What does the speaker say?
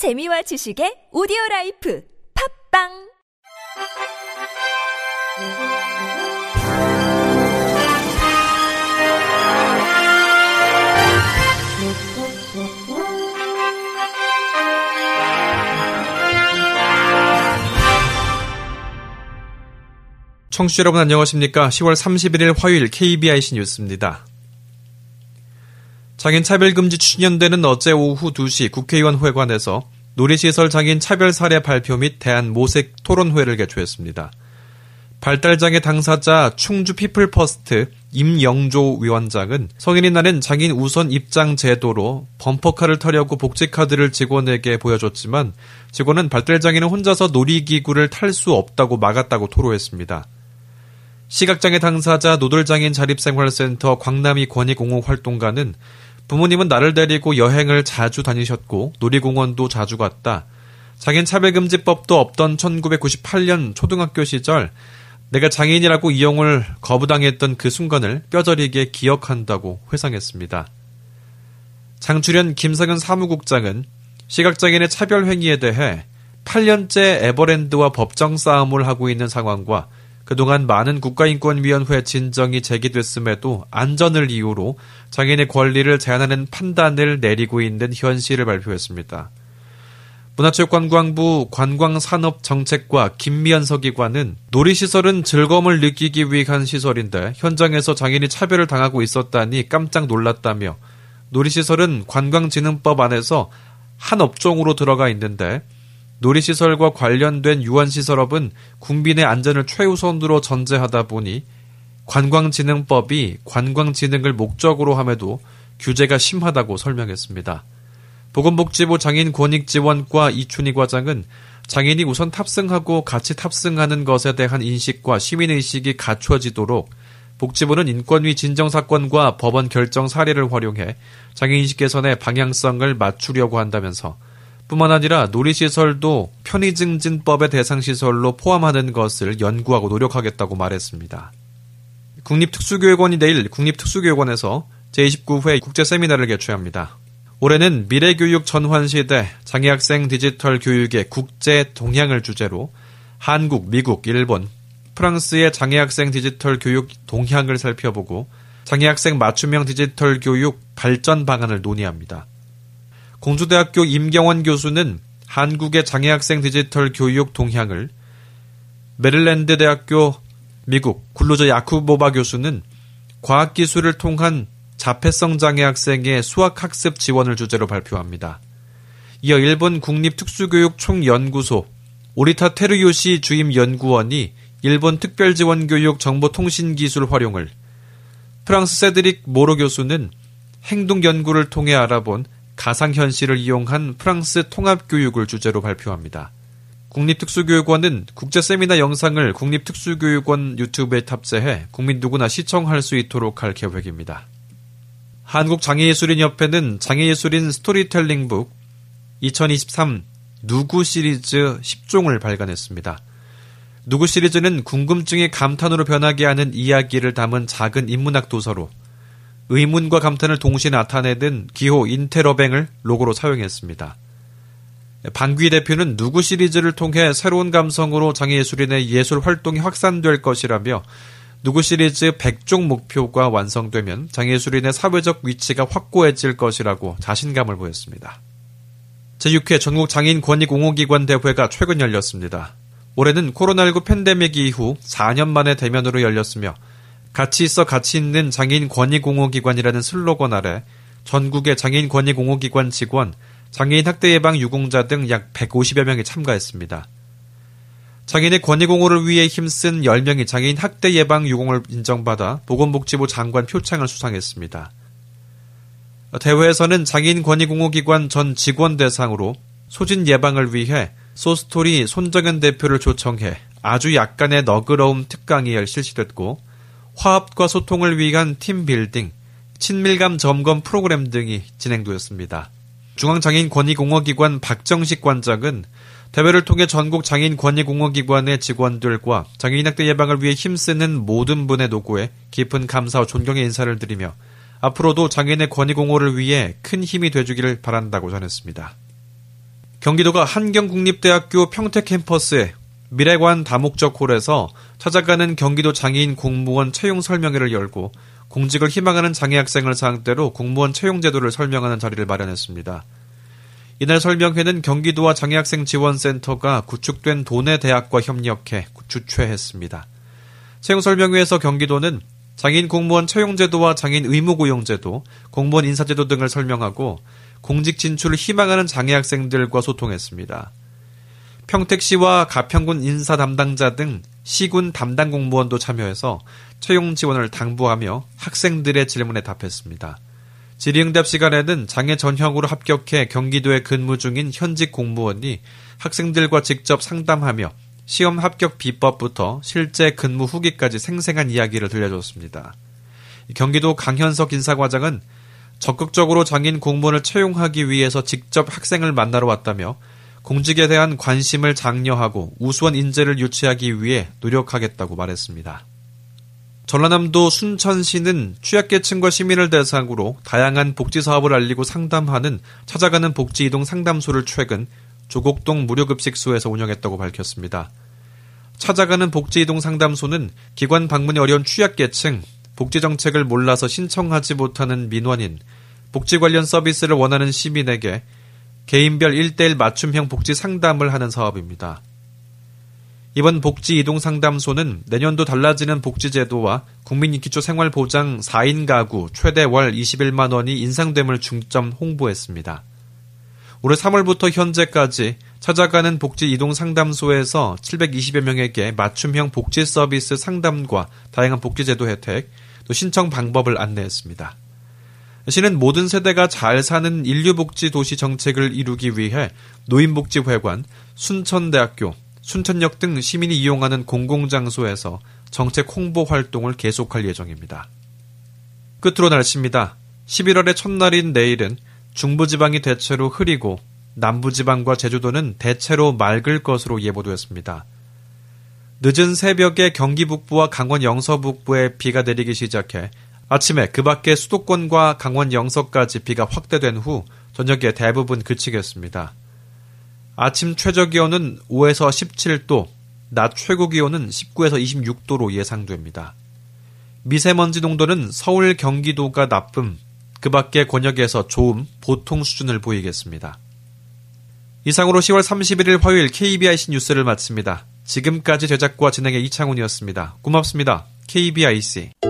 재미와 지식의 오디오 라이프 팝빵 청취자 여러분 안녕하십니까? 10월 31일 화요일 KBIC 뉴스입니다. 장애인 차별금지 추진연대는 어제 오후 2시 국회의원 회관에서 놀이시설 장애인 차별 사례 발표 및 대안 모색 토론회를 개최했습니다. 발달장애 당사자 충주 피플퍼스트 임영조 위원장은 성인이 나는 장애인 우선 입장 제도로 범퍼카를 타려고 복지카드를 직원에게 보여줬지만 직원은 발달장애는 혼자서 놀이기구를 탈 수 없다고 막았다고 토로했습니다. 시각장애 당사자 노들장애인 자립생활센터 광남이 권익공호 활동가는 부모님은 나를 데리고 여행을 자주 다니셨고 놀이공원도 자주 갔다. 장애인 차별금지법도 없던 1998년 초등학교 시절 내가 장애인이라고 이용을 거부당했던 그 순간을 뼈저리게 기억한다고 회상했습니다. 장출연 김성현 사무국장은 시각장애인의 차별행위에 대해 8년째 에버랜드와 법정 싸움을 하고 있는 상황과 그동안 많은 국가인권위원회 진정이 제기됐음에도 안전을 이유로 장애인의 권리를 제한하는 판단을 내리고 있는 현실을 발표했습니다. 문화체육관광부 관광산업정책과 김미연 서기관은 놀이시설은 즐거움을 느끼기 위한 시설인데 현장에서 장애인이 차별을 당하고 있었다니 깜짝 놀랐다며 놀이시설은 관광진흥법 안에서 한 업종으로 들어가 있는데 놀이시설과 관련된 유한시설업은 국민의 안전을 최우선으로 전제하다 보니 관광진흥법이 관광진흥을 목적으로 함에도 규제가 심하다고 설명했습니다. 보건복지부 장애인권익지원과 이춘희 과장은 장애인이 우선 탑승하고 같이 탑승하는 것에 대한 인식과 시민의식이 갖춰지도록 복지부는 인권위 진정사건과 법원 결정 사례를 활용해 장애인식 개선의 방향성을 맞추려고 한다면서 뿐만 아니라 놀이시설도 편의증진법의 대상시설로 포함하는 것을 연구하고 노력하겠다고 말했습니다. 국립특수교육원이 내일 국립특수교육원에서 제29회 국제세미나를 개최합니다. 올해는 미래교육 전환시대 장애학생 디지털 교육의 국제 동향을 주제로 한국, 미국, 일본, 프랑스의 장애학생 디지털 교육 동향을 살펴보고 장애학생 맞춤형 디지털 교육 발전 방안을 논의합니다. 공주대학교 임경원 교수는 한국의 장애학생 디지털 교육 동향을, 메릴랜드 대학교 미국 굴루저 야쿠보바 교수는 과학기술을 통한 자폐성 장애 학생의 수학학습 지원을 주제로 발표합니다. 이어 일본 국립특수교육총연구소 오리타 테르요시 주임 연구원이 일본 특별지원교육 정보통신기술 활용을, 프랑스 세드릭 모로 교수는 행동 연구를 통해 알아본 가상현실을 이용한 프랑스 통합교육을 주제로 발표합니다. 국립특수교육원은 국제 세미나 영상을 국립특수교육원 유튜브에 탑재해 국민 누구나 시청할 수 있도록 할 계획입니다. 한국장애예술인협회는 장애예술인 스토리텔링북 2023 누구 시리즈 10종을 발간했습니다. 누구 시리즈는 궁금증이 감탄으로 변하게 하는 이야기를 담은 작은 인문학 도서로 의문과 감탄을 동시에 나타내는 기호 인테러뱅을 로고로 사용했습니다. 방귀 대표는 누구 시리즈를 통해 새로운 감성으로 장애예술인의 예술 활동이 확산될 것이라며 누구 시리즈 100종 목표가 완성되면 장애예술인의 사회적 위치가 확고해질 것이라고 자신감을 보였습니다. 제6회 전국 장애인 권익 옹호기관 대회가 최근 열렸습니다. 올해는 코로나19 팬데믹 이후 4년 만에 대면으로 열렸으며 같이 있어 같이 있는 장애인 권익공호기관이라는 슬로건 아래 전국의 장애인 권익공호기관 직원, 장애인 학대 예방 유공자 등 약 150여 명이 참가했습니다. 장애인의 권익공호를 위해 힘쓴 10명이 장애인 학대 예방 유공을 인정받아 보건복지부 장관 표창을 수상했습니다. 대회에서는 장애인 권익공호기관 전 직원 대상으로 소진 예방을 위해 소스토리 손정현 대표를 초청해 아주 약간의 너그러움 특강이 실시됐고 화합과 소통을 위한 팀 빌딩, 친밀감 점검 프로그램 등이 진행되었습니다. 중앙장애인 권익공허기관 박정식 관장은 대회를 통해 전국 장애인 권익공허기관의 직원들과 장애인 학대 예방을 위해 힘쓰는 모든 분의 노고에 깊은 감사와 존경의 인사를 드리며 앞으로도 장애인의 권익공호를 위해 큰 힘이 돼주기를 바란다고 전했습니다. 경기도가 한경국립대학교 평택 캠퍼스에 미래관 다목적 홀에서 찾아가는 경기도 장애인 공무원 채용 설명회를 열고 공직을 희망하는 장애 학생을 상대로 공무원 채용 제도를 설명하는 자리를 마련했습니다. 이날 설명회는 경기도와 장애학생 지원센터가 구축된 도내 대학과 협력해 주최했습니다. 채용 설명회에서 경기도는 장애인 공무원 채용 제도와 장애인 의무 고용 제도, 공무원 인사 제도 등을 설명하고 공직 진출을 희망하는 장애 학생들과 소통했습니다. 평택시와 가평군 인사 담당자 등 시군 담당 공무원도 참여해서 채용 지원을 당부하며 학생들의 질문에 답했습니다. 질의응답 시간에는 장애 전형으로 합격해 경기도에 근무 중인 현직 공무원이 학생들과 직접 상담하며 시험 합격 비법부터 실제 근무 후기까지 생생한 이야기를 들려줬습니다. 경기도 강현석 인사과장은 적극적으로 장인 공무원을 채용하기 위해서 직접 학생을 만나러 왔다며 공직에 대한 관심을 장려하고 우수한 인재를 유치하기 위해 노력하겠다고 말했습니다. 전라남도 순천시는 취약계층과 시민을 대상으로 다양한 복지 사업을 알리고 상담하는 찾아가는 복지 이동 상담소를 최근 조곡동 무료급식소에서 운영했다고 밝혔습니다. 찾아가는 복지 이동 상담소는 기관 방문이 어려운 취약계층, 복지 정책을 몰라서 신청하지 못하는 민원인, 복지 관련 서비스를 원하는 시민에게 개인별 1대1 맞춤형 복지 상담을 하는 사업입니다. 이번 복지 이동 상담소는 내년도 달라지는 복지제도와 국민기초 생활보장 4인 가구 최대 월 21만 원이 인상됨을 중점 홍보했습니다. 올해 3월부터 현재까지 찾아가는 복지 이동 상담소에서 720여 명에게 맞춤형 복지 서비스 상담과 다양한 복지제도 혜택, 또 신청 방법을 안내했습니다. 시는 모든 세대가 잘 사는 인류복지 도시 정책을 이루기 위해 노인복지회관, 순천대학교, 순천역 등 시민이 이용하는 공공장소에서 정책 홍보 활동을 계속할 예정입니다. 끝으로 날씨입니다. 11월의 첫날인 내일은 중부지방이 대체로 흐리고 남부지방과 제주도는 대체로 맑을 것으로 예보되었습니다. 늦은 새벽에 경기 북부와 강원 영서 북부에 비가 내리기 시작해 아침에 그 밖에 수도권과 강원 영서까지 비가 확대된 후 저녁에 대부분 그치겠습니다. 아침 최저 기온은 5에서 17도, 낮 최고 기온은 19에서 26도로 예상됩니다. 미세먼지 농도는 서울 경기도가 나쁨, 그 밖의 권역에서 좋음, 보통 수준을 보이겠습니다. 이상으로 10월 31일 화요일 KBIC 뉴스를 마칩니다. 지금까지 제작과 진행의 이창훈이었습니다. 고맙습니다. KBIC.